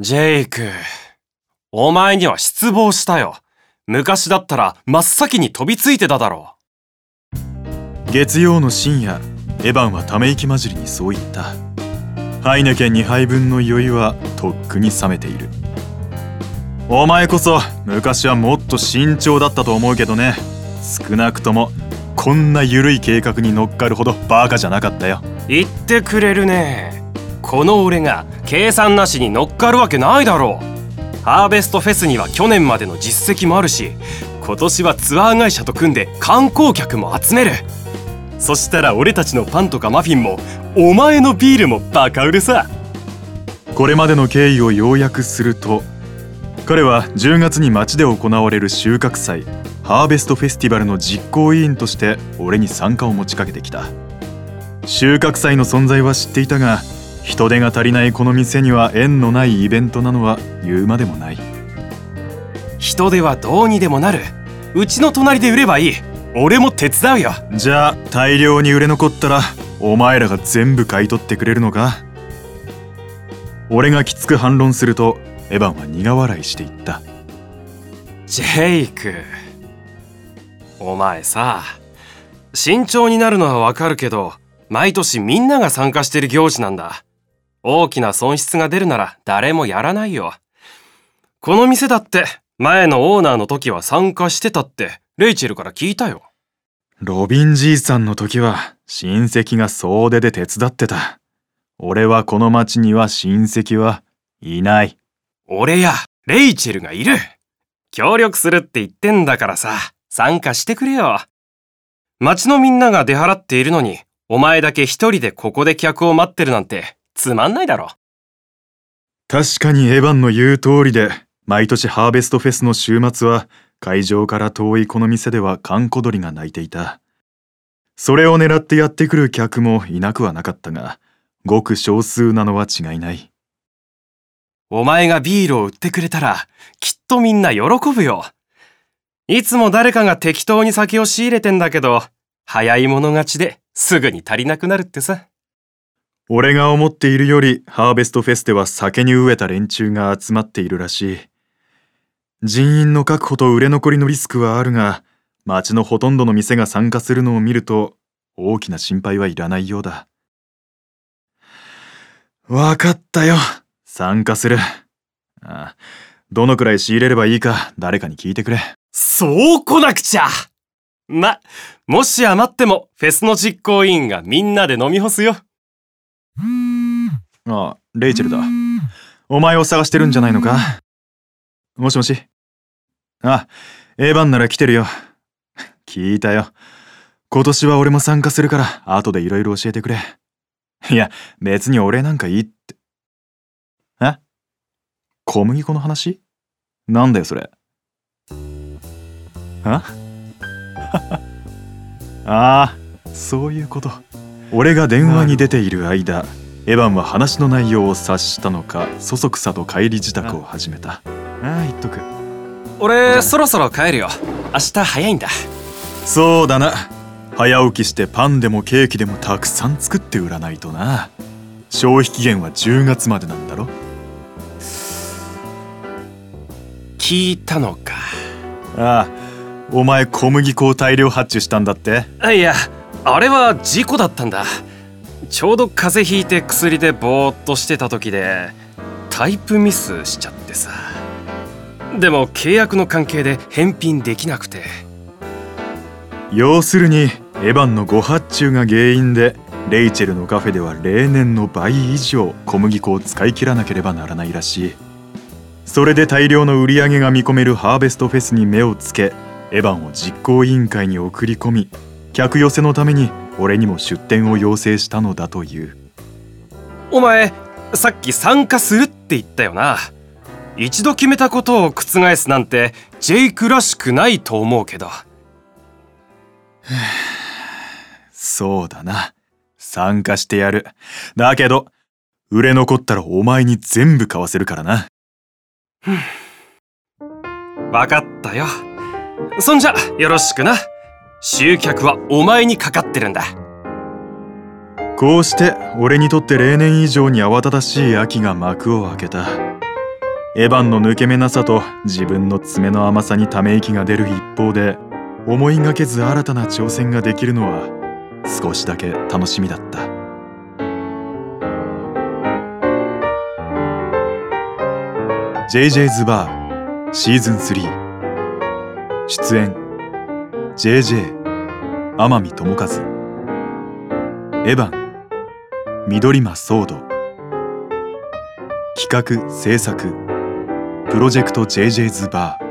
ジェイク、お前には失望したよ。昔だったら真っ先に飛びついてただろう。月曜の深夜、エヴァンはため息混じりにそう言った。ハイネケン2杯分の酔いはとっくに冷めている。お前こそ昔はもっと慎重だったと思うけどね。少なくともこんな緩い計画に乗っかるほどバカじゃなかったよ。言ってくれるね。この俺が計算なしに乗っかるわけないだろう。ハーベストフェスには去年までの実績もあるし今年はツアー会社と組んで観光客も集める。そしたら俺たちのパンとかマフィンもお前のビールもバカ売れさ。これまでの経緯を要約すると彼は10月に街で行われる収穫祭ハーベストフェスティバルの実行委員として俺に参加を持ちかけてきた。収穫祭の存在は知っていたが人手が足りないこの店には縁のないイベントなのは言うまでもない。人手はどうにでもなる。うちの隣で売ればいい。俺も手伝うよ。じゃあ大量に売れ残ったらお前らが全部買い取ってくれるのか。俺がきつく反論するとエヴァンは苦笑いしていった。ジェイク。お前さ慎重になるのはわかるけど毎年みんなが参加してる行事なんだ大きな損失が出るなら誰もやらないよ。この店だって前のオーナーの時は参加してたってレイチェルから聞いたよ。ロビンじいさんの時は親戚が総出で手伝ってた。俺はこの町には親戚はいない。俺やレイチェルがいる。協力するって言ってんだからさ、参加してくれよ。町のみんなが出払っているのに、お前だけ一人でここで客を待ってるなんてつまんないだろ。確かにエヴァンの言う通りで、毎年ハーベストフェスの週末は、会場から遠いこの店では閑古鳥が鳴いていた。それを狙ってやってくる客もいなくはなかったが、ごく少数なのは違いない。お前がビールを売ってくれたら、きっとみんな喜ぶよ。いつも誰かが適当に酒を仕入れてんだけど、早い者勝ちですぐに足りなくなるってさ。俺が思っているよりハーベストフェスでは酒に飢えた連中が集まっているらしい。人員の確保と売れ残りのリスクはあるが、町のほとんどの店が参加するのを見ると、大きな心配はいらないようだ。わかったよ。参加する。ああどのくらい仕入れればいいか誰かに聞いてくれ。そう来なくちゃま、もし余ってもフェスの実行委員がみんなで飲み干すよ。ああ、レイチェルだ。お前を探してるんじゃないのか？もしもしあ、A 番なら来てるよ。聞いたよ。今年は俺も参加するから、後でいろいろ教えてくれ。いや、別に俺なんかいいって。え？小麦粉の話？なんだよ、それ。あああ、そういうこと。俺が電話に出ている間、エヴァンは話の内容を察したのかそそくさと帰り支度を始めた。ああ言っとく。俺そろそろ帰るよ。明日早いんだ。そうだな。早起きしてパンでもケーキでもたくさん作って売らないとな。消費期限は10月までなんだろ？聞いたのか。ああお前小麦粉を大量発注したんだって？いやあれは事故だったんだ。ちょうど風邪ひいて薬でぼーっとしてた時でタイプミスしちゃってさ。でも契約の関係で返品できなくて。要するにエヴァンの誤発注が原因でレイチェルのカフェでは例年の倍以上小麦粉を使い切らなければならないらしい。それで大量の売り上げが見込めるハーベストフェスに目をつけエヴァンを実行委員会に送り込み客寄せのために俺にも出店を要請したのだという。お前さっき参加するって言ったよな。一度決めたことを覆すなんてジェイクらしくないと思うけど。そうだな。参加してやる。だけど売れ残ったらお前に全部買わせるからな。分かったよ。そんじゃよろしくな集客はお前にかかってるんだ。こうして俺にとって例年以上に慌ただしい秋が幕を開けた。エヴァンの抜け目なさと自分の爪の甘さにため息が出る一方で思いがけず新たな挑戦ができるのは少しだけ楽しみだった「JJ's バーシーズン3」出演 JJ 天海智和エヴァン緑間ソード企画制作プロジェクト JJ's バー。